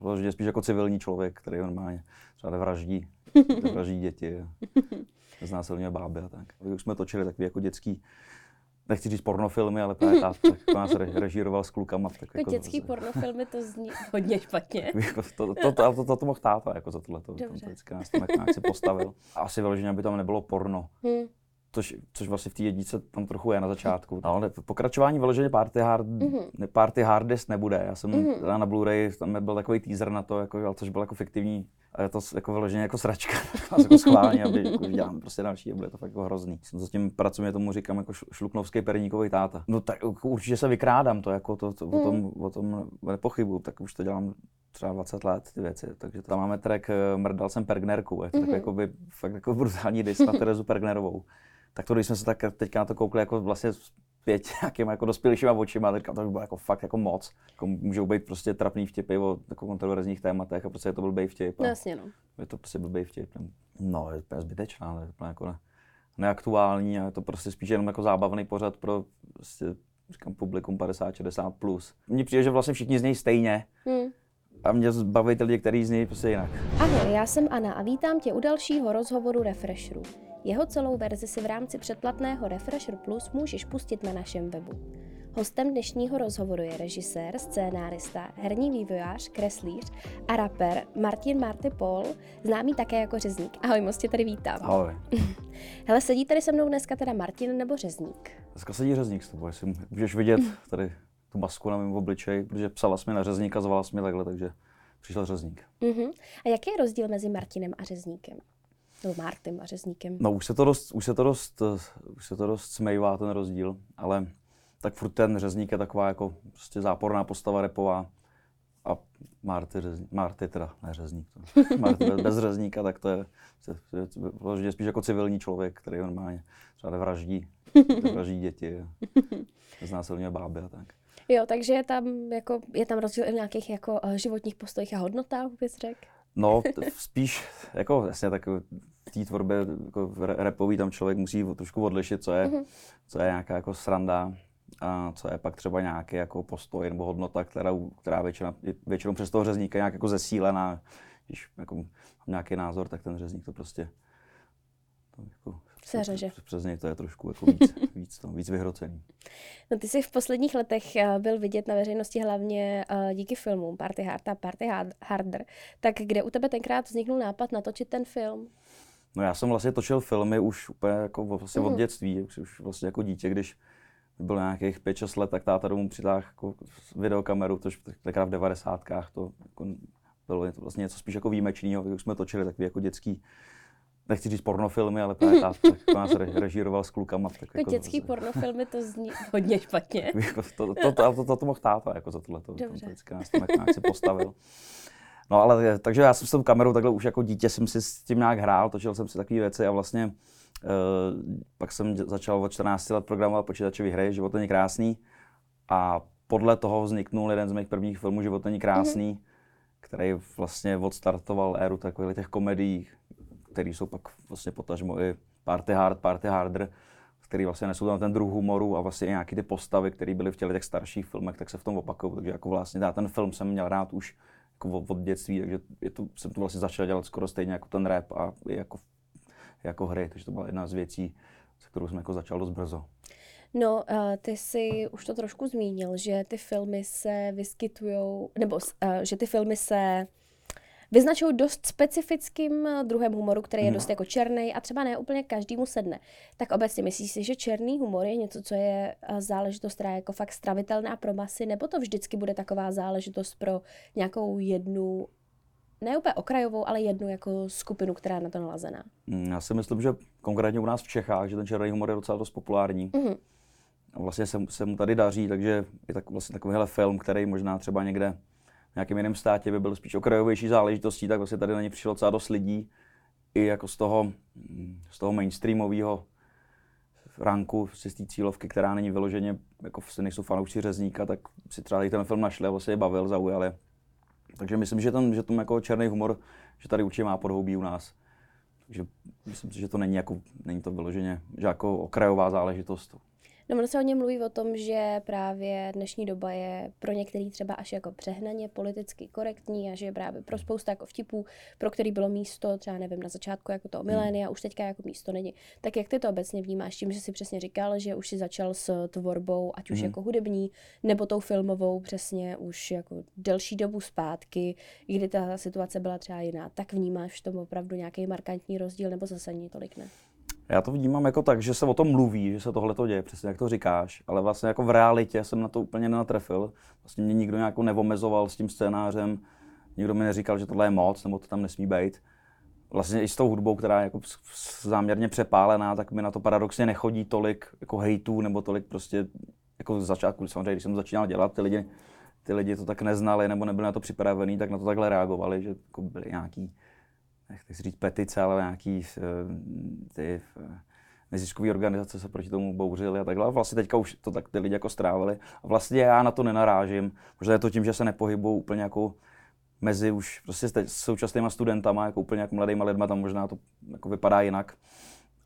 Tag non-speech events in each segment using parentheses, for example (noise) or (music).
Vložně spíš jako civilní člověk, který normálně třeba vraždí, (laughs) vraždí děti, znásilňuje báby a tak. Už jsme točili takový jako dětský nechci říct pornofilmy, ale právě tak, tak to nás režíroval s klukama. Tak jako, jako dětský to, pornofilmy to zní (laughs) hodně špatně. (laughs) Jako to, to, to, to, to, to mohl táta jako za tohle. To, to vždycky nás tam nějak si postavil. Asi vyloženě, aby tam nebylo porno. Hmm. Což, což vlastně v té jednice tam trochu je na začátku. No, ale pokračování vyloženě Party, hard, mm-hmm. party Hardest nebude. Já jsem mm-hmm. na Blu-ray, tam byl takový teaser na to, jako, což byl jako fiktivní a je to jako vyloženě jako sračka, (laughs) jako schválně, aby jako dělám prostě další a bude to fakt jako hrozný. Jsem zatím pracuji, tomu říkám jako šluknovský perníkový táta. No tak určitě se vykrádám to, jako to, to mm. o, tom, hmm. o tom nepochybu, tak už to dělám třeba 20 let ty věci, takže tam máme track eh, Mrdal jsem Pergnerku, je to mm-hmm. jako by, fakt jako brutální dis na Terezu Pergnerovou. Tak to, když jsme se tak teďka na to koukli jako vlastně pět (laughs) nějakýma jako dospělejšíma očima, teďka to by bylo jako fakt jako moc. Jako můžou být prostě trapný vtipy o jako kontroverzních tématech a prostě je to blbý vtip. No, jasně, no. Je to prostě blbý vtip. No, je to zbytečná, ale je to jako ne, neaktuální a je to prostě spíš jenom jako zábavný pořad pro prostě, říkám, publikum 50-60 plus. Mně přijde, že vlastně všichni z něj stejně. Hmm. A mě baví ty lidi, kteří z něj prostě jinak. Ahoj, já jsem Anna a vítám tě u dalšího rozhovoru Refresheru. Jeho celou verzi si v rámci předplatného Refresher Plus můžeš pustit na našem webu. Hostem dnešního rozhovoru je režisér, scénárista, herní vývojář, kreslíř a rapper Martin Marty Paul, známý také jako Řezník. Ahoj, moc tě tady vítám. Ahoj. (laughs) Hele, sedí tady se mnou dneska teda Martin nebo Řezník? Dneska sedí Řezník s tebou, jestli můžeš vidět tady tu masku na mém obličeji, protože psala jsme na Řezníka, zvala jsme takhle, takže přišel Řezník. Uh-huh. A jaký je rozdíl mezi Martinem a Řezníkem? Nebo Martem a Řezníkem? No už se to dost, už se to dost, už se to dost smejvá ten rozdíl, ale tak furt ten Řezník je taková jako prostě záporná postava repová a Marty, řezník, Marty teda, ne Řezník, to, (laughs) Marty bez, bez Řezníka, tak to je, je spíš jako civilní člověk, který normálně třeba vraždí, vraždí děti, znásilňuje báby a tak. Jo, takže je tam, jako, je tam rozdíl i v nějakých jako, uh, životních postojích a hodnotách, bys řekl? No, spíš, jako jasně, tak v té tvorbě jako repový tam člověk musí trošku odlišit, co je, mm-hmm. co je nějaká jako sranda a co je pak třeba nějaký jako postoj nebo hodnota, která, která většina, většinou přes toho řezníka nějak jako zesílená. Když jako mám nějaký názor, tak ten řezník to prostě to jako se řeže. Přes něj to je trošku jako víc, (laughs) víc, to, víc vyhrocený. No ty jsi v posledních letech eh, byl vidět na veřejnosti hlavně uh, díky filmům Party Hard a Party Harder. Tak kde u tebe tenkrát vzniknul nápad natočit ten film? No já jsem vlastně točil filmy už úplně jako vlastně mm. od mhm. dětství, už, vlastně jako dítě, když bylo nějakých 5-6 let, tak táta domů přitáhl jako videokameru, což tenkrát v 90. to jako bylo to vlastně něco spíš jako výjimečného, když jsme točili takový jako dětský nechci říct pornofilmy, ale právě tak, tak to nás režíroval s klukama. Tak jako, jako dětský to, pornofilmy to zní (laughs) hodně špatně. Jako to, to, to, to, to, to mohl táta jako za tohle. To, vždycky nás tam nějak si postavil. No ale takže já jsem s tou kamerou takhle už jako dítě jsem si s tím nějak hrál, točil jsem si takové věci a vlastně uh, pak jsem začal od 14 let programovat počítačové hry, Život není krásný a podle toho vzniknul jeden z mých prvních filmů Život není krásný, mm-hmm. který vlastně odstartoval éru takových těch komedií, které jsou pak vlastně potažmo i party hard, party harder, který vlastně nesou tam ten druh humoru a vlastně nějaký ty postavy, které byly v těch, těch starších filmech, tak se v tom opakují. Takže jako vlastně já ten film jsem měl rád už jako od dětství, takže je to, jsem to vlastně začal dělat skoro stejně jako ten rap a jako, jako hry, takže to byla jedna z věcí, se kterou jsem jako začal dost brzo. No, uh, ty jsi už to trošku zmínil, že ty filmy se vyskytují, nebo uh, že ty filmy se vyznačují dost specifickým eh, druhem humoru, který je no. dost jako černý a třeba ne úplně každému sedne. Tak obecně myslíš si, že černý humor je něco, co je eh, záležitost, která je jako fakt stravitelná pro masy, nebo to vždycky bude taková záležitost pro nějakou jednu ne úplně okrajovou, ale jednu jako skupinu, která je na to nalazená. Mm, já si myslím, že konkrétně u nás v Čechách, že ten černý humor je docela dost populární. Mm-hmm. A vlastně se, se mu tady daří, takže je tak, vlastně takovýhle film, který možná třeba někde nějakém jiném státě by byl spíš okrajovější záležitostí, tak vlastně tady na ně přišlo docela dost lidí i jako z toho, z toho mainstreamového ranku, z té cílovky, která není vyloženě, jako se nejsou fanoušci řezníka, tak si třeba ten film našli a vlastně je bavil, zaujali. Takže myslím, že ten, že tam jako černý humor, že tady určitě má podhoubí u nás. Takže myslím si, že to není, jako, není to vyloženě že jako okrajová záležitost. No, ono se hodně mluví o tom, že právě dnešní doba je pro některý třeba až jako přehnaně politicky korektní a že je právě pro spousta jako vtipů, pro který bylo místo, třeba nevím, na začátku jako to milénia, hmm. už teďka jako místo není. Tak jak ty to obecně vnímáš tím, že si přesně říkal, že už si začal s tvorbou, ať už hmm. jako hudební, nebo tou filmovou přesně už jako delší dobu zpátky, kdy ta situace byla třeba jiná, tak vnímáš v tom opravdu nějaký markantní rozdíl nebo zase ani tolik ne? Já to vnímám jako tak, že se o tom mluví, že se tohle to děje, přesně jak to říkáš, ale vlastně jako v realitě jsem na to úplně nenatrefil. Vlastně mě nikdo nějak nevomezoval s tím scénářem, nikdo mi neříkal, že tohle je moc, nebo to tam nesmí být. Vlastně i s tou hudbou, která je jako záměrně přepálená, tak mi na to paradoxně nechodí tolik jako hejtů, nebo tolik prostě jako z začátku, samozřejmě, když jsem to začínal dělat, ty lidi, ty lidi to tak neznali, nebo nebyli na to připravení, tak na to takhle reagovali, že jako byly nějaký nechci říct petice, ale nějaký eh, ty eh, neziskové organizace se proti tomu bouřily a takhle. A vlastně teďka už to tak ty lidi jako strávili. A vlastně já na to nenarážím. Možná je to tím, že se nepohybuju úplně jako mezi už prostě s současnými studentama, jako úplně jako mladýma lidma, tam možná to jako vypadá jinak.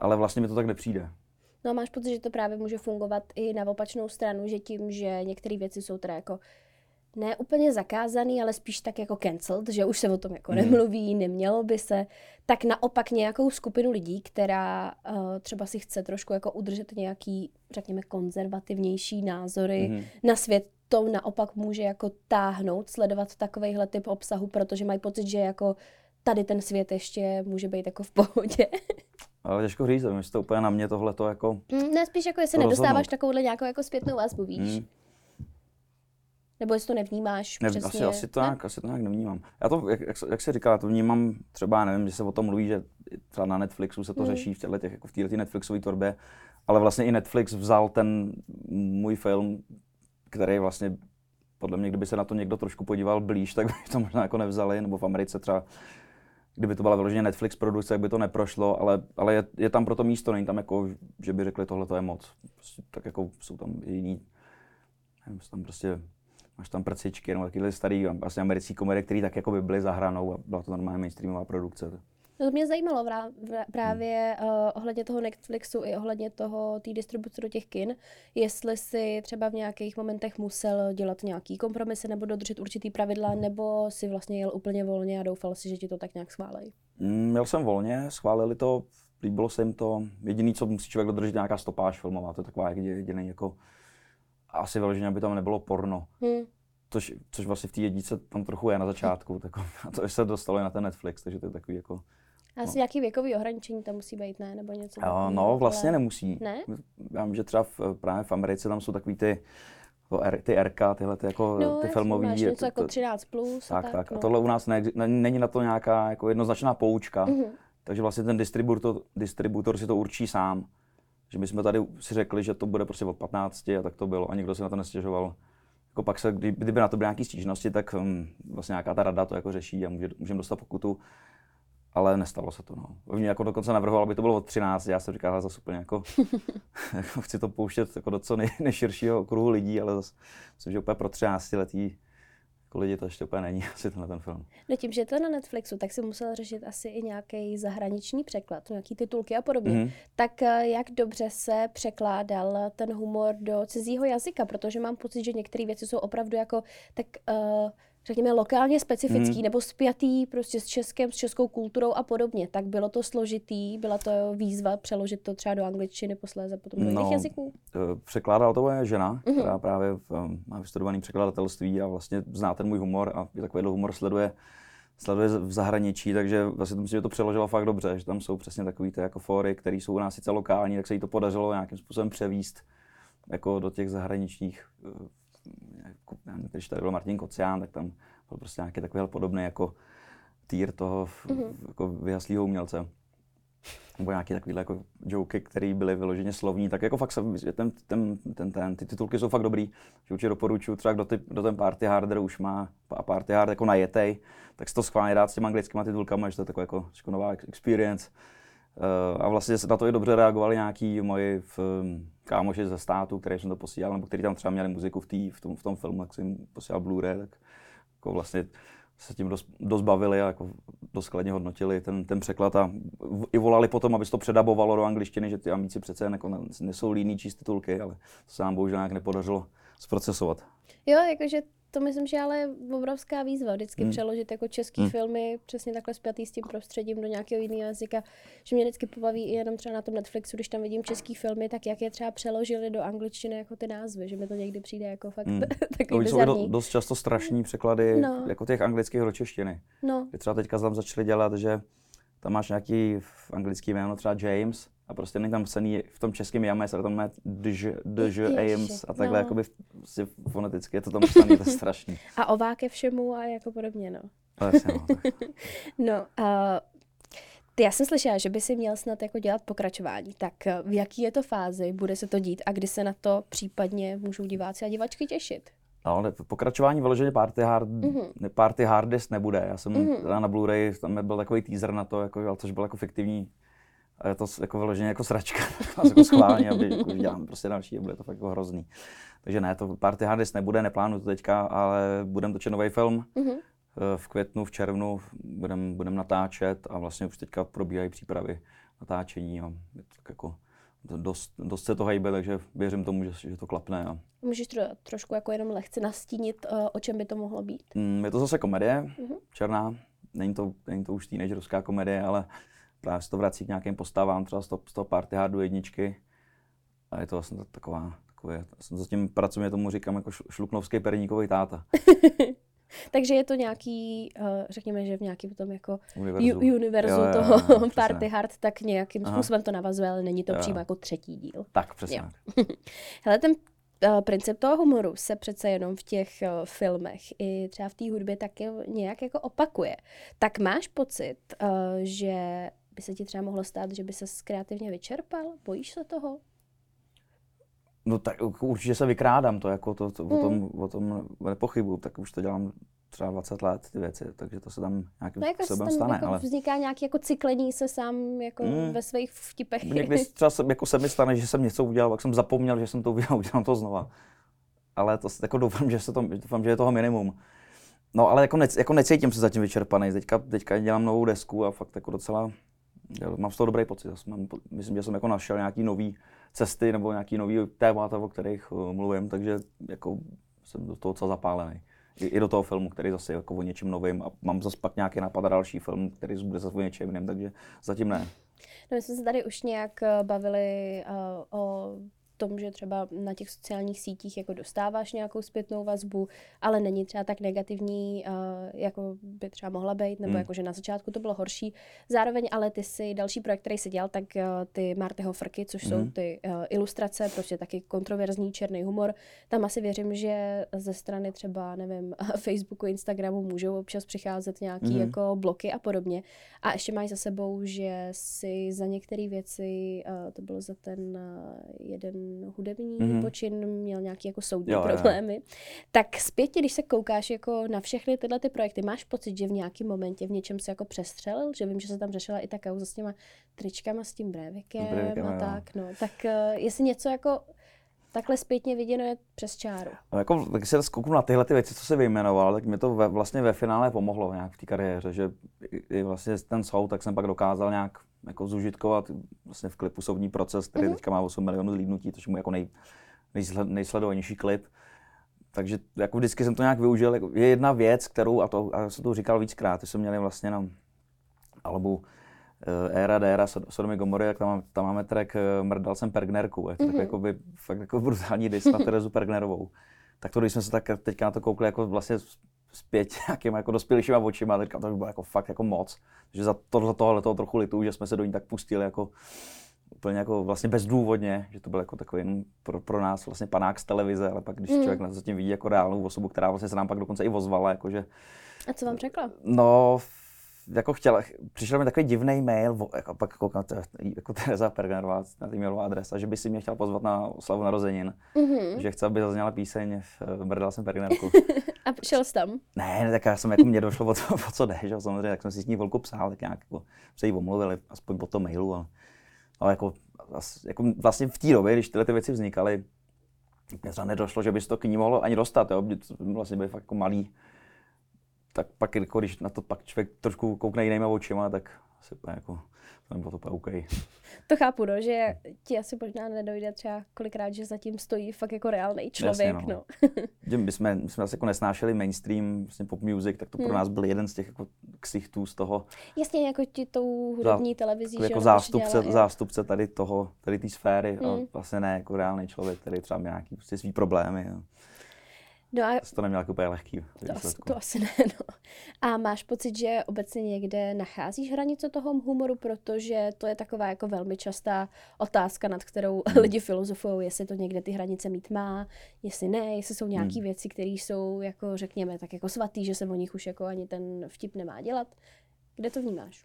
Ale vlastně mi to tak nepřijde. No a máš pocit, že to právě může fungovat i na opačnou stranu, že tím, že některé věci jsou teda jako ne úplně zakázaný, ale spíš tak jako cancelled, že už se o tom jako mm. nemluví, nemělo by se, tak naopak nějakou skupinu lidí, která uh, třeba si chce trošku jako udržet nějaký, řekněme, konzervativnější názory mm. na svět, to naopak může jako táhnout, sledovat takovýhle typ obsahu, protože mají pocit, že jako tady ten svět ještě může být jako v pohodě. (laughs) Ale těžko říct, myslím, to úplně na mě tohle to jako... Mm, ne, spíš jako jestli nedostáváš takovouhle nějakou jako zpětnou vazbu, víš. Mm. Nebo jestli to nevnímáš ne, přesně? Asi, asi, to nějak, asi to nějak nevnímám. Já to, jak, jak, jak se říká, to vnímám třeba, nevím, že se o tom mluví, že třeba na Netflixu se to mm. řeší v těchto těch, jako v této Netflixové tvorbě, ale vlastně i Netflix vzal ten můj film, který vlastně podle mě, kdyby se na to někdo trošku podíval blíž, tak by to možná jako nevzali, nebo v Americe třeba, kdyby to byla vyloženě Netflix produkce, tak by to neprošlo, ale, ale je, je tam pro to místo, není tam jako, že by řekli, tohle to je moc. Prostě, tak jako jsou tam jiní, nevím, jsou tam prostě máš tam prcičky, nebo takovýhle starý vlastně americký komedy, který tak jako by byly za hranou a byla to normálně mainstreamová produkce. No to mě zajímalo právě hmm. uh, ohledně toho Netflixu i ohledně toho té distribuce do těch kin, jestli si třeba v nějakých momentech musel dělat nějaký kompromisy nebo dodržet určitý pravidla, nebo si vlastně jel úplně volně a doufal si, že ti to tak nějak schválí. Mm, měl jsem volně, schválili to, líbilo se jim to. Jediný, co musí člověk dodržet, nějaká stopáž filmová, to je taková jediný jako asi vyloženě, aby tam nebylo porno. Hmm. Což, což vlastně v té jednice tam trochu je na začátku, tak (laughs) a to se dostalo i na ten Netflix, takže to je takový jako... Asi no. nějaký věkový ohraničení tam musí být, ne? Nebo něco jo, No, vlastně ale... nemusí. Ne? Já vím, že třeba v, právě v Americe tam jsou takový ty, ty RK, tyhle ty, jako, no, ty filmový. Máš něco to, jako 13 plus. Tak, tak. tak. No. A tohle u nás ne, není na to nějaká jako jednoznačná poučka. Mm-hmm. Takže vlastně ten distributor, distributor si to určí sám. Že my jsme tady si řekli, že to bude prostě od 15 a tak to bylo a nikdo si na to nestěžoval. Jako pak se, kdy, kdyby na to byly nějaké stížnosti, tak um, vlastně nějaká ta rada to jako řeší a může, můžeme dostat pokutu. Ale nestalo se to. No. Oni jako dokonce navrhoval, aby to bylo od 13. Já jsem říkal, zase úplně jako, (laughs) jako chci to pouštět jako do co nej, nejširšího kruhu lidí, ale zase myslím, že úplně pro 13 letý jako lidi to ještě úplně není (laughs) asi tenhle ten film. No tím, že je to na Netflixu, tak si musel řešit asi i nějaký zahraniční překlad, nějaký titulky a podobně. Mm-hmm. Tak eh, jak dobře se překládal ten humor do cizího jazyka, protože mám pocit, že některé věci jsou opravdu jako tak uh, řekněme, lokálně specifický hmm. nebo spjatý prostě s Českem, s českou kulturou a podobně, tak bylo to složitý, byla to výzva přeložit to třeba do angličtiny, posléze potom do no, jiných jazyků? Eh, překládala to moje žena, hmm. která právě má vystudovaný překladatelství a vlastně zná ten můj humor a takový humor sleduje sleduje v zahraničí, takže vlastně myslím, že to přeložila fakt dobře, že tam jsou přesně takový ty jako fóry, které jsou u nás sice lokální, tak se jí to podařilo nějakým způsobem převíst jako do těch zahraničních eh, když tady byl Martin Kocián, tak tam byl prostě nějaký takový podobný jako týr toho mm-hmm. jako vyhaslého umělce. Nebo nějaký takový jako joky, které byly vyloženě slovní, tak jako fakt se, ten, ten, ten, ten, ty titulky jsou fakt dobrý, že určitě doporučuji, třeba kdo, ty, kdo ten Party Harder už má a Party Hard jako najetej, tak si to schválně dát s těma anglickými titulkami, že to je taková jako, jako nová experience. Uh, a vlastně na to i dobře reagovali nějaký moji v, kámoši ze státu, který jsem to posílal, nebo kteří tam třeba měli muziku v, tý, v, tom, v tom filmu, jak jsem jim posílal Blu-ray, tak jako vlastně se tím dost, dost bavili a jako dost kladně hodnotili ten, ten překlad a i volali potom, aby se to předabovalo do angličtiny, že ty amíci přece jako nesou líný číst titulky, ale to se nám bohužel nějak nepodařilo zprocesovat. Jo, jakože to myslím, že ale je obrovská výzva vždycky hmm. přeložit jako český hmm. filmy přesně takhle spjatý s tím prostředím do nějakého jiného jazyka, že mě vždycky pobaví i jenom třeba na tom Netflixu, když tam vidím český filmy, tak jak je třeba přeložili do angličtiny jako ty názvy, že mi to někdy přijde jako fakt hmm. (laughs) takový to jsou dost často strašní překlady no. jako těch anglických do češtiny. No. Třeba teďka tam začali dělat, že tam máš nějaký v anglický jméno, třeba James, a prostě není tam psaný v tom českém James, ale tam má dž, dž, Ames a takhle no. jakoby si foneticky je to tam psaný, to je strašný. (laughs) A ová ke všemu a jako podobně, no. Jasně, no. (laughs) no a ty, já jsem slyšela, že by si měl snad jako dělat pokračování. Tak eh, v jaký je to fázi, bude se to dít a kdy se na to případně můžou diváci a divačky těšit? No, ale pokračování vyloženě Party, hard, mm-hmm. party Hardest nebude. Já jsem mm-hmm. na Blu-ray, tam byl takový teaser na to, jako, což byl jako fiktivní a je to jako vyloženě jako sračka, (laughs) jako schválně, aby jako dělám prostě další a bude to fakt jako hrozný. Takže ne, to Party Hardest nebude, neplánuju to teďka, ale budeme točit nový film. Mm-hmm. V květnu, v červnu budeme budem natáčet a vlastně už teďka probíhají přípravy natáčení a je to tak jako dost, dost se to hejbe, takže věřím tomu, že, že to klapne. A... Můžeš to trošku jako jenom lehce nastínit, eh, o čem by to mohlo být? Mm, je to zase komedie, mm-hmm. černá. Není to, není to už teenagerská komedie, ale právě se to vrací k nějakým postavám, třeba z toho, z toho party hardu jedničky. A je to vlastně taková, takové, já jsem zatím pracuji, tomu říkám jako šluknovský perníkový táta. (laughs) Takže je to nějaký, uh, řekněme, že v nějakém tom jako univerzu, univerzu jo, toho jo, jo, (laughs) Party Hard, tak nějakým Aha. způsobem to navazuje, ale není to jo. přímo jako třetí díl. Tak, přesně. (laughs) Hele, ten uh, princip toho humoru se přece jenom v těch uh, filmech i třeba v té hudbě taky nějak jako opakuje. Tak máš pocit, uh, že by se ti třeba mohlo stát, že by se kreativně vyčerpal? Bojíš se toho? No tak určitě se vykrádám to, jako to, to mm. o, tom, hmm. o tom nepochybuju, tak už to dělám třeba 20 let ty věci, takže to se tam nějakým no jako způsobem stane. Jako ale... Vzniká nějaký jako cyklení se sám jako mm. ve svých vtipech. Někdy třeba se, jako se mi stane, že jsem něco udělal, pak jsem zapomněl, že jsem to udělal, (laughs) udělám to znova. Ale to jako doufám, že, se to, doufám, že je toho minimum. No ale jako, ne, jako necítím se zatím vyčerpaný. Teďka, teďka dělám novou desku a fakt jako docela mám z toho dobrý pocit. Myslím, že jsem jako našel nějaký nový cesty nebo nějaký nový témata, o kterých uh, mluvím, takže jako jsem do toho docela zapálený. I, I, do toho filmu, který zase jako o něčem novým a mám zase pak nějaký nápad a další film, který bude zase o něčem jiném, takže zatím ne. No, my jsme se tady už nějak uh, bavili uh, o tom, že třeba na těch sociálních sítích jako dostáváš nějakou zpětnou vazbu, ale není třeba tak negativní, uh, jako by třeba mohla být, nebo hmm. jako, že na začátku to bylo horší. Zároveň ale ty si další projekt, který jsi dělal, tak uh, ty Martyho frky, což hmm. jsou ty uh, ilustrace, prostě taky kontroverzní černý humor. Tam asi věřím, že ze strany třeba, nevím, (laughs) Facebooku, Instagramu můžou občas přicházet nějaký hmm. jako bloky a podobně. A ještě máš za sebou, že si za některé věci, to bylo za ten jeden hudební mm-hmm. počin měl nějaký jako soudní jo, problémy. Jo. Tak zpětně, když se koukáš jako na všechny tyhle ty projekty, máš pocit, že v nějakém momentě v něčem se jako přestřelil? Že vím, že se tam řešila i ta kauza s těma tričkama, s tím brevikem, brevikem a tak. No. Tak uh, jestli něco jako takhle zpětně viděno je přes čáru. No, jako, když se zkouknu na tyhle ty věci, co se vyjmenoval, tak mi to ve, vlastně ve finále pomohlo nějak v té kariéře, že i vlastně ten soud, tak jsem pak dokázal nějak jako zužitkovat vlastně v klipu soudní proces, který mm-hmm. teďka má 8 milionů zlídnutí, což mu jako nej, nejsled, nejsledovanější klip. Takže jako vždycky jsem to nějak využil. Jako, je jedna věc, kterou, a to a jsem to říkal víckrát, jsme měli vlastně na albu uh, Era Dera Sodomy Gomory, jak tam, tam máme track uh, Mrdal jsem Pergnerku. Je to mm-hmm. jako by, fakt jako brutální dis na Terezu Pergnerovou. Tak to, když jsme se tak teďka na to koukli jako vlastně zpět (laughs) nějakým jako dospělejšíma očima, teďka to by bylo jako fakt jako moc. Takže za, to, za tohle toho trochu litu, že jsme se do ní tak pustili jako úplně jako vlastně bezdůvodně, že to byl jako takový pro, pro nás vlastně panák z televize, ale pak když mm. člověk na zatím vidí jako reálnou osobu, která vlastně se nám pak dokonce i ozvala, jakože... A co vám řekla? No, jako chtěla, přišel mi takový divný mail, jako pak koukám, jako Tereza Pergerová na e-mailová adresa, že by si mě chtěl pozvat na oslavu narozenin, mm-hmm. že chce, aby zazněla píseň v Brdal jsem Pergnerku. (laughs) A šel jsi tam? Ne, tak já jsem, jako mě došlo o, to, o co jde, že samozřejmě, tak jsem si s ní volku psal, tak nějak jako, se jí omluvili, aspoň po tom mailu, ale, ale jako, jako, vlastně v té době, když tyhle ty věci vznikaly, mě to nedošlo, že by se to k ní mohlo ani dostat, jo, vlastně byly fakt jako malý, tak pak, jako, když na to pak člověk trošku koukne jinýma očima, tak asi jako to nebylo to úplně OK. (laughs) To chápu, no, že ti asi možná nedojde třeba kolikrát, že zatím stojí fakt jako reálný člověk. Jasně, no. no. (laughs) my jsme, my jsme zase jako nesnášeli mainstream vlastně pop music, tak to hmm. pro nás byl jeden z těch jako ksichtů z toho. Jasně, jako ti tou hudební televizí. Jako, jako zástupce, dělala, zástupce tady toho, tady té sféry, hmm. a vlastně ne jako reálný člověk, který třeba má nějaký prostě svý problémy. Jo. No a... To neměl jako úplně lehký. To asi, to asi ne, no. A máš pocit, že obecně někde nacházíš hranice toho humoru, protože to je taková jako velmi častá otázka, nad kterou hmm. lidi filozofují, jestli to někde ty hranice mít má, jestli ne, jestli jsou nějaké hmm. věci, které jsou jako řekněme tak jako svatý, že se o nich už jako ani ten vtip nemá dělat. Kde to vnímáš?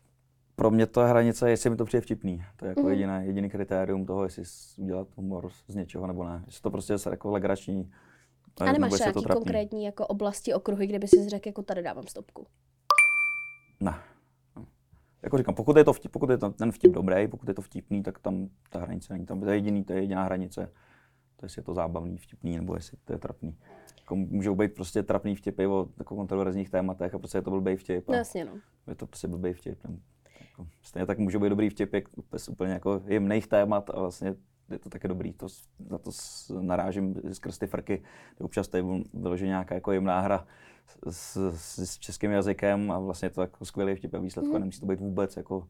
Pro mě to je hranice, jestli mi to přijde vtipný. To je jako mm. jediné, jediný kritérium toho, jestli udělat humor z něčeho nebo ne. Jestli to prostě je jako legrační, a nemáš nějaký konkrétní jako oblasti, okruhy, kde by si řekl, jako tady dávám stopku? Ne. Jako říkám, pokud je, to vtip, pokud je to, ten vtip dobrý, pokud je to vtipný, tak tam ta hranice není. Tam to je, jediný, to je jediná hranice. To jestli je to zábavný, vtipný, nebo jestli to je trapný. Jako můžou být prostě trapný vtipy o jako kontroverzních tématech a prostě je to blbý vtip. No, jasně, no. Je to prostě blbý vtip. Jako, stejně tak můžou být dobrý vtipy úplně jako jemných témat a vlastně je to také dobrý, to, za to narážím skrz ty frky, občas tady vyloží nějaká jako jemná hra s, s, s, českým jazykem a vlastně to jako skvělý vtip a výsledku mm. nemusí to být vůbec jako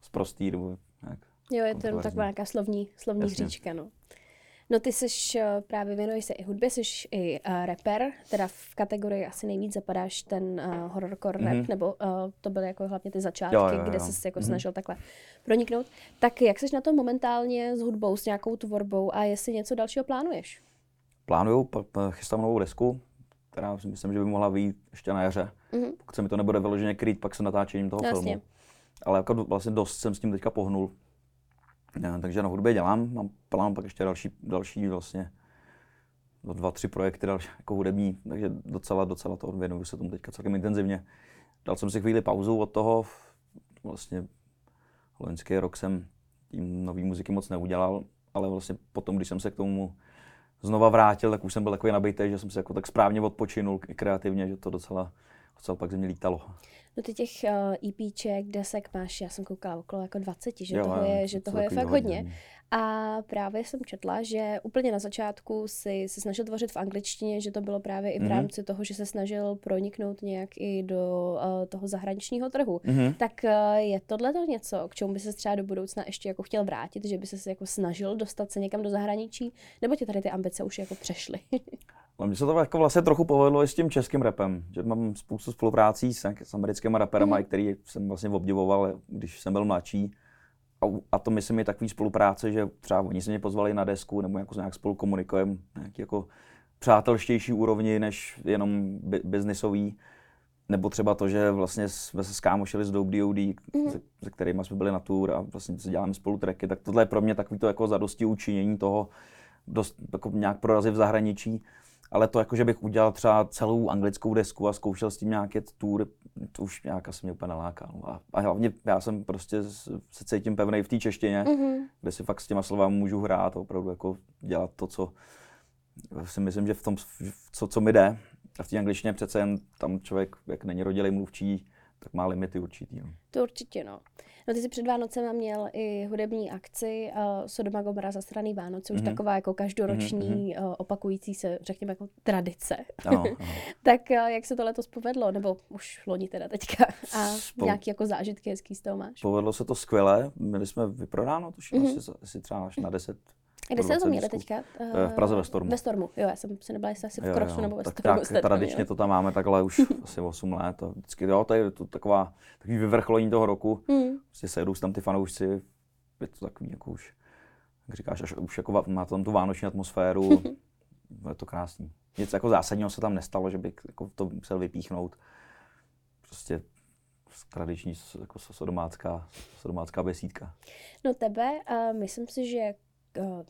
zprostý nebo nějak Jo, je to taková nějaká slovní, slovní hříčka, no. No ty jsi eh, právě věnuješ se i hudbě, jsi i uh, rapper, teda v kategorii asi nejvíc zapadáš ten uh, horrorcore mm-hmm. rap, nebo uh, to byly jako hlavně ty začátky, jo, jo, jo. kde jsi jako mm-hmm. snažil takhle proniknout. Tak jak jsi na to momentálně s hudbou, s nějakou tvorbou a jestli něco dalšího plánuješ? Plánuju, chystám novou desku, která si myslím, že by mohla vyjít ještě na jaře. Mm-hmm. Pokud se mi to nebude vyloženě krýt, pak se natáčením toho Jasně. filmu. Ale jako vlastně dost jsem s tím teďka pohnul. Takže na hudbě dělám, mám plán pak ještě další, další vlastně dva, tři projekty další, jako hudební, takže docela, docela to věnuju se tomu teďka celkem intenzivně. Dal jsem si chvíli pauzu od toho, vlastně loňský rok jsem tím nový muziky moc neudělal, ale vlastně potom, když jsem se k tomu znova vrátil, tak už jsem byl takový nabitý, že jsem se jako tak správně odpočinul kreativně, že to docela, docela pak ze mě lítalo. No ty těch uh, EPček, desek máš, já jsem koukala okolo jako 20, že jo, toho je, že toho je fakt hodně. hodně. A právě jsem četla, že úplně na začátku si se snažil tvořit v angličtině, že to bylo právě i v mm-hmm. rámci toho, že se snažil proniknout nějak i do uh, toho zahraničního trhu. Mm-hmm. Tak uh, je tohle to něco, k čemu by se třeba do budoucna ještě jako chtěl vrátit, že by se jako snažil dostat se někam do zahraničí, nebo ti tady ty ambice už jako přešly? (laughs) No, mně se to jako vlastně trochu povedlo i s tím českým rapem, že mám spoustu spoluprácí s, s americkými raperama, mm. který jsem vlastně obdivoval, když jsem byl mladší. A, a to myslím je takový spolupráce, že třeba oni se mě pozvali na desku nebo jako nějak spolu komunikujeme, nějaký jako přátelštější úrovni než jenom biznisový. Nebo třeba to, že vlastně jsme se skámošili s Dope DOD, mm. se, se kterými jsme byli na tour a vlastně se děláme spolu tracky, tak tohle je pro mě takový to jako zadosti učinění toho, dost jako nějak prorazit v zahraničí ale to jako, že bych udělal třeba celou anglickou desku a zkoušel s tím nějaký tour, to už nějak asi mě úplně nalákalo. A, a hlavně já jsem prostě se cítím pevný v té češtině, mm-hmm. kde si fakt s těma slovami můžu hrát a opravdu jako dělat to, co si myslím, že v tom, co, co mi jde. A v té angličtině přece jen tam člověk, jak není rodilý mluvčí, tak má limity určitý. No. To určitě, no. No ty jsi před Vánocem měl i hudební akci uh, Sodoma Gomora za straný Vánoce, už mm-hmm. taková jako každoroční mm-hmm. uh, opakující se, řekněme, jako tradice. Ano, ano. (laughs) tak uh, jak se to letos povedlo, nebo už loni teda teďka, a po... nějaký jako zážitky hezký z toho máš? Povedlo se to skvěle, měli jsme vyprodáno, tuším mm-hmm. asi, asi třeba až na 10 kde jste to měli teďka? Uh, v Praze ve Stormu. Ve Stormu, jo, já jsem se nebyla jestli asi v Krosu nebo ve tak, Stormu. Tak, tradičně to tam máme takhle už asi 8 let. A vždycky, jo, to je to taková, takový vyvrcholení toho roku. Mm. Prostě sejdou tam ty fanoušci, je to takový jako už, jak říkáš, až už jako má tam tu vánoční atmosféru. je to krásný. Nic jako zásadního se tam nestalo, že bych jako to musel vypíchnout. Prostě tradiční jako sodomácká, sodomácká besídka. No tebe, uh, myslím si, že uh,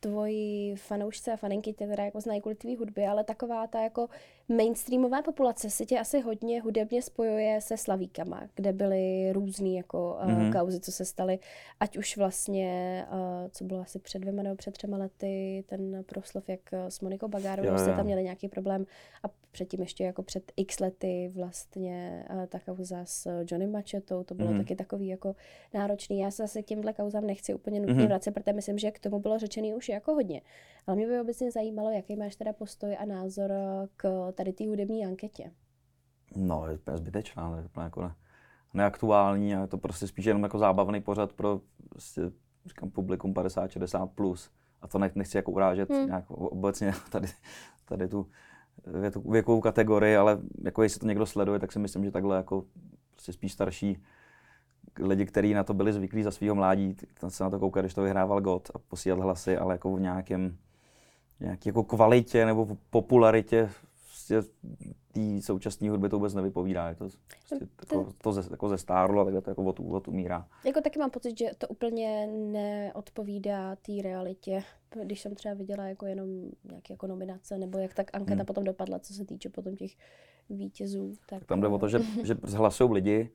tvoji fanoušci a faninky tě teda jako znají kvůli tvý hudby, ale taková ta jako mainstreamové populace se tě asi hodně hudebně spojuje se slavíkama, kde byly různý jako uh, mm-hmm. kauzy, co se staly, ať už vlastně, uh, co bylo asi před dvěma nebo před třema lety, ten proslov, jak s Monikou Bagárovou jste tam měli nějaký problém a předtím ještě jako před x lety vlastně uh, ta kauza s Johnny Machetou, to bylo mm-hmm. taky takový jako náročný. Já se zase tímhle kauzám nechci úplně nutně mm-hmm. vracet, protože myslím, že k tomu bylo řečený už jako hodně. Ale mě by obecně zajímalo, jaký máš teda postoj a názor k tady té hudební anketě. No, je úplně zbytečná, ale úplně jako ne, neaktuální a je to prostě spíš jenom jako zábavný pořad pro prostě, říkám, publikum 50-60 plus. A to nechci jako urážet hmm. nějak obecně tady, tady tu věkovou kategorii, ale jako jestli to někdo sleduje, tak si myslím, že takhle jako prostě spíš starší lidi, kteří na to byli zvyklí za svého mládí, se na to koukat, když to vyhrával God a posílat hlasy, ale jako v nějakém nějaký jako kvalitě nebo popularitě prostě té současné hudby to vůbec nevypovídá. Je to, prostě jako, to ze, jako ze stárlo a takhle to jako od, od umírá. Jako taky mám pocit, že to úplně neodpovídá té realitě. Když jsem třeba viděla jako jenom nějaké jako nominace, nebo jak tak anketa hmm. potom dopadla, co se týče potom těch vítězů. Tak, tak tam jde o to, že, že hlasují lidi,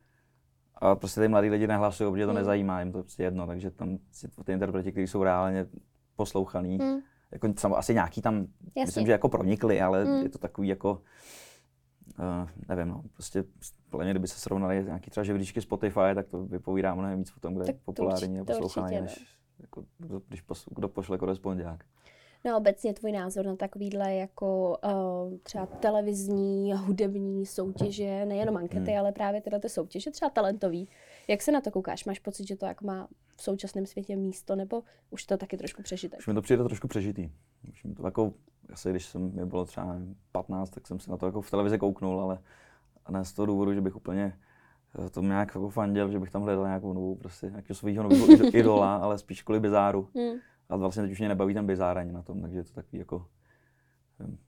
a prostě ty mladí lidi nehlasují, protože to hmm. nezajímá, jim to prostě jedno, takže tam si ty interpreti, kteří jsou reálně poslouchaný, hmm jako sam, asi nějaký tam, Jasně. myslím, že jako pronikly, ale mm. je to takový jako, uh, nevím, no, prostě podle mě, kdyby se srovnali nějaký třeba žebříčky Spotify, tak to vypovídá mnohem víc o tom, kde tak je populární a poslouchaný, než jako, když pos, kdo pošle korespondiák. No obecně tvůj názor na takovýhle jako uh, třeba televizní, hudební soutěže, nejenom ankety, hmm. ale právě tyhle ty soutěže, třeba talentový. Jak se na to koukáš? Máš pocit, že to jako má v současném světě místo, nebo už to taky trošku přežité? Už mi to přijde trošku přežitý. Už mi to jako, asi když jsem, mi bylo třeba 15, tak jsem se na to jako v televizi kouknul, ale ne z toho důvodu, že bych úplně eh, to nějak jako fandil, že bych tam hledal nějakou novou, prostě nějakého svého nového (laughs) idola, ale spíš kvůli bizáru. Hmm. A vlastně teď už mě nebaví ten bizár ani na tom, takže je to takový jako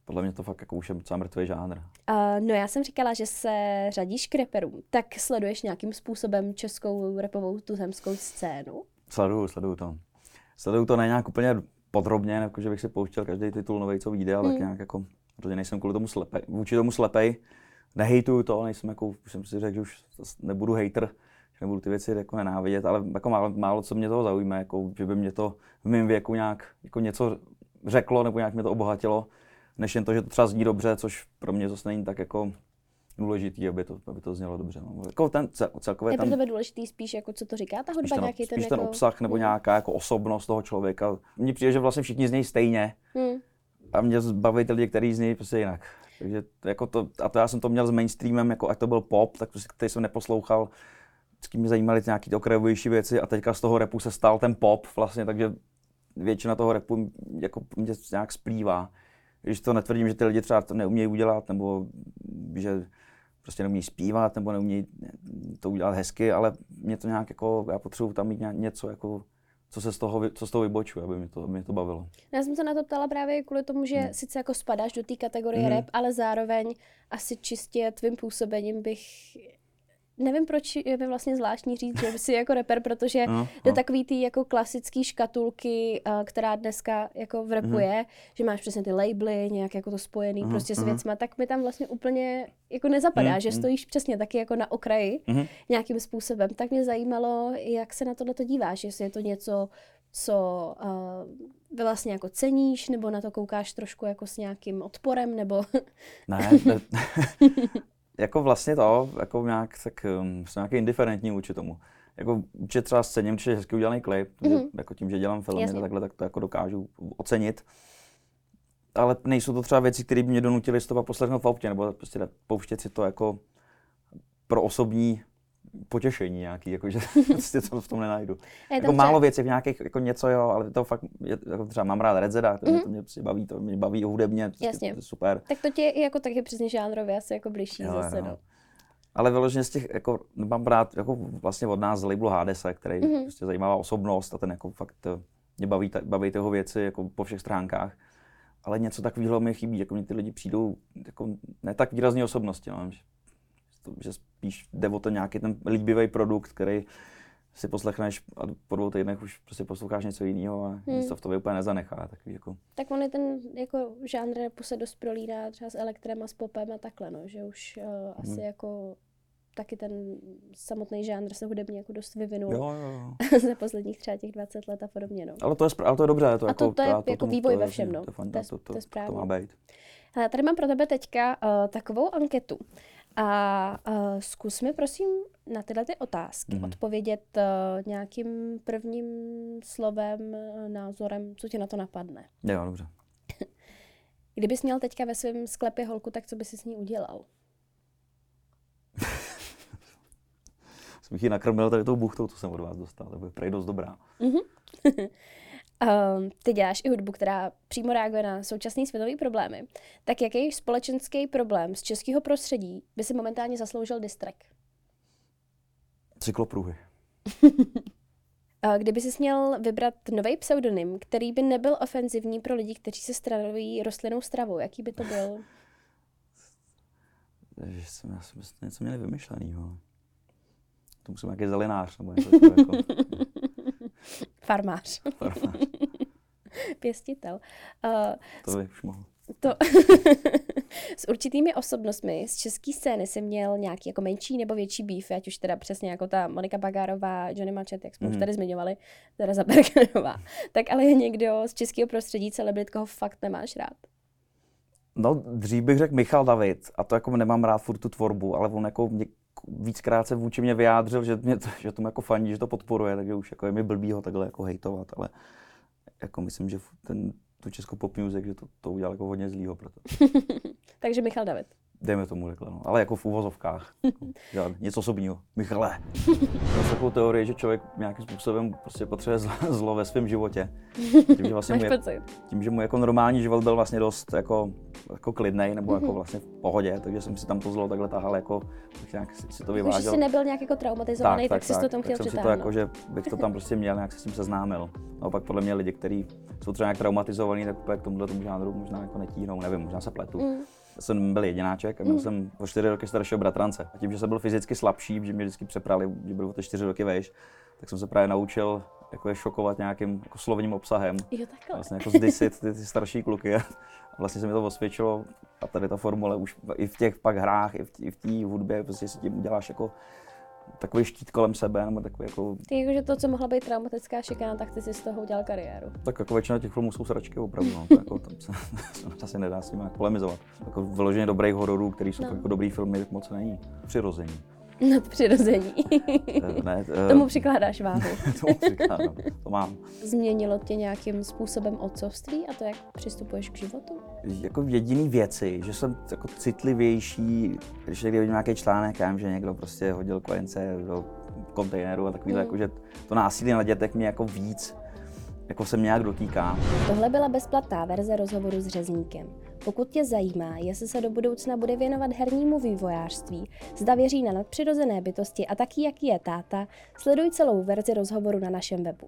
podle mě to fakt jako už je docela mrtvý žánr. Uh, no já jsem říkala, že se řadíš k reperům. Tak sleduješ nějakým způsobem českou repovou tuzemskou scénu? Sleduju, sleduju to. Sleduju to ne nějak úplně podrobně, jako že bych si pouštěl každý titul nový, co vyjde, ale hmm. tak nějak jako, protože nejsem kvůli tomu slepej, vůči tomu slepej, nehejtuju to, nejsem jako, už jsem si řekl, že už nebudu hater, že nebudu ty věci jako nenávidět, ale jako málo, málo co mě toho zaujme, jako, že by mě to v mém věku nějak jako něco řeklo nebo nějak mě to obohatilo než jen to, že to třeba zní dobře, což pro mě zase není tak jako důležitý, aby to, aby to znělo dobře. No. Jako ten cel, celkově je pro tebe důležitý spíš, jako co to říká ta hudba, spíš ten, nějaký spíš ten, ten jako... obsah nebo hmm. nějaká jako osobnost toho člověka. Mně přijde, že vlastně všichni z něj stejně. Hmm. A mě baví ty lidi, kteří z něj prostě jinak. Takže jako to, a to já jsem to měl s mainstreamem, jako ať to byl pop, tak prostě, který jsem neposlouchal, vždycky mě zajímaly nějaké okrajovější věci a teďka z toho repu se stal ten pop vlastně, takže většina toho repu jako mě nějak splývá když to netvrdím, že ty lidi třeba to neumějí udělat, nebo že prostě neumějí zpívat, nebo neumějí to udělat hezky, ale mě to nějak jako, já potřebuji tam mít něco jako co se z toho, co z toho vybočuje, aby mě to, mě to bavilo. Já jsem se na to ptala právě kvůli tomu, že hmm. sice jako spadáš do té kategorie hmm. rap, ale zároveň asi čistě tvým působením bych nevím, proč je mi vlastně zvláštní říct, že jsi jako rapper, protože no, do no. takový ty jako klasický škatulky, uh, která dneska jako v mm. je, že máš přesně ty labely, nějak jako to spojený mm. prostě s mhm. věcma, tak mi tam vlastně úplně jako nezapadá, mm. že mhm. stojíš přesně taky jako na okraji mm. nějakým způsobem. Tak mě zajímalo, jak se na tohle to díváš, jestli je to něco, co uh, vlastně jako ceníš, nebo na to koukáš trošku jako s nějakým odporem, nebo... ne, (laughs) ne jako vlastně to, jako nějak, tak um, jsem nějaký indiferentní vůči tomu. Jako určitě třeba cením, že je hezky udělaný klip, mm-hmm. jako tím, že dělám filmy, Jasně. takhle, tak to jako dokážu ocenit. Ale nejsou to třeba věci, které by mě donutily z toho poslechnout v autě, nebo prostě pouštět si to jako pro osobní potěšení nějaký, jako, že (laughs) prostě to v tom nenajdu. Je jako málo věcí v nějakých, jako něco jo, ale to fakt, je, jako třeba mám rád Red Zeda, to, mm-hmm. to mě prostě baví, to mě baví hudebně, Jasně. To je super. Tak to tě je jako taky přesně žánrově asi jako blížší jo, zase, jo. no. Ale vyloženě z těch, jako, mám rád jako vlastně od nás z labelu Hadesa, který mm-hmm. prostě zajímavá osobnost a ten jako fakt eh, mě baví, ta, baví toho věci jako po všech stránkách. Ale něco takového mi chybí, jako mě ty lidi přijdou jako ne tak výrazně osobnosti, no, že, spíš jde o to nějaký ten líbivý produkt, který si poslechneš a po dvou týdnech už prostě posloucháš něco jiného a hmm. nic to v tobě úplně nezanechá. Takový jako... Tak on je ten jako žánr repu se dost prolíná třeba s elektrem a s popem a takhle, no, že už uh, asi hmm. jako taky ten samotný žánr se hudebně jako dost vyvinul jo, jo, jo. (laughs) za posledních třeba těch 20 let a podobně. No. Ale to je, ale to je dobře. To a jako, to, to je to, jako vývoj ve všem. No. To, to, to, to, to, to, to má být. Hele, tady mám pro tebe teďka uh, takovou anketu. A uh, zkus mi prosím na tyhle ty otázky mm. odpovědět uh, nějakým prvním slovem, názorem, co ti na to napadne. Jo, dobře. (laughs) Kdybys měl teďka ve svém sklepě holku, tak co bys si s ní udělal? (laughs) jsem ji nakrmil tady tou buchtou, co jsem od vás dostal, to bude prej dost dobrá. Mm-hmm. (laughs) um, ty děláš i hudbu, která přímo reaguje na současné světové problémy. Tak jaký společenský problém z českého prostředí by si momentálně zasloužil distrek? Cyklopruhy. (laughs) Kdyby si měl vybrat nový pseudonym, který by nebyl ofenzivní pro lidi, kteří se stravují rostlinnou stravou, jaký by to byl? (laughs) Že jsem, já jsem něco měli vymyšlenýho. To musím nějaký zelenář nebo něco (laughs) jako... Farmář. Farmář. (laughs) Pěstitel. Uh, to by už mohl. To (laughs) s určitými osobnostmi z české scény jsem měl nějaký jako menší nebo větší býv, ať už teda přesně jako ta Monika Bagárová, Johnny Machet, jak jsme mm. už mhm. tady zmiňovali, Teresa Bergerová. (laughs) Tak ale je někdo z českého prostředí celebrit, koho fakt nemáš rád? No, dřív bych řekl Michal David, a to jako nemám rád furt tu tvorbu, ale on jako mě, víckrát se vůči mě vyjádřil, že, mě to, že tomu jako fandí, že to podporuje, takže už jako je mi blbý ho takhle jako hejtovat, ale jako myslím, že ten, tu českou pop music, že to, to udělal jako hodně zlýho proto. (laughs) takže Michal David. Dejme tomu takhle, no. ale jako v úvozovkách. (laughs) Jako, něco osobního. Michale. Mám takovou teorii, že člověk nějakým způsobem prostě potřebuje zlo, (laughs) zlo ve svém životě. Tím, že, vlastně mu je, tím, že mu jako normální život byl vlastně dost jako, jako klidnej nebo jako mhm. vlastně v pohodě, takže jsem si tam to zlo takhle tahal, jako nějak si to vyvážel. Že jsi nebyl nějak jako traumatizovaný, tak, tak, tak, tak jsi to tam chtěl tak jsem si to jako, že bych to tam prostě měl, nějak se s tím seznámil. No pak podle mě lidi, kteří jsou třeba nějak traumatizovaní, tak k tomuhle tomu žánru možná jako netíhnou, nevím, možná se pletu. Mm jsem byl jedináček a měl mm. jsem o čtyři roky staršího bratrance. A tím, že jsem byl fyzicky slabší, že mě vždycky přeprali, že byl o ty čtyři roky vejš, tak jsem se právě naučil jako je šokovat nějakým jako slovním obsahem. Jo, takhle. Vlastně jako zdysit ty, ty starší kluky. (laughs) A vlastně se mi to osvědčilo a tady ta formule už i v těch pak hrách, i v té hudbě, prostě si tím uděláš jako takový štít kolem sebe, nebo takový jako... Ty jako, že to, co mohla být traumatická šikana, tak ty si z toho udělal kariéru. Tak jako většina těch filmů jsou sračky opravdu, no, to jako, tam se, (laughs) se asi nedá s nimi polemizovat. Jako vyloženě dobrých hororů, který jsou no. jako dobrý filmy, moc není. Přirození. Nadpřirození. Eh, ne, uh, Tomu přikládáš váhu. (laughs) tomu přikládám, to mám. Změnilo tě nějakým způsobem otcovství a to, jak přistupuješ k životu? Jako jediný věci, že jsem jako citlivější, když někdy vidím nějaký článek, já vím, že někdo prostě hodil kojence do kontejneru a takový, mm. jako, že to násilí na dětech mě jako víc jako se nějak dotýká. Tohle byla bezplatná verze rozhovoru s Řezníkem. Pokud tě zajímá, jestli se do budoucna bude věnovat hernímu vývojářství, zda věří na nadpřirozené bytosti a taky jaký je táta, sleduj celou verzi rozhovoru na našem webu.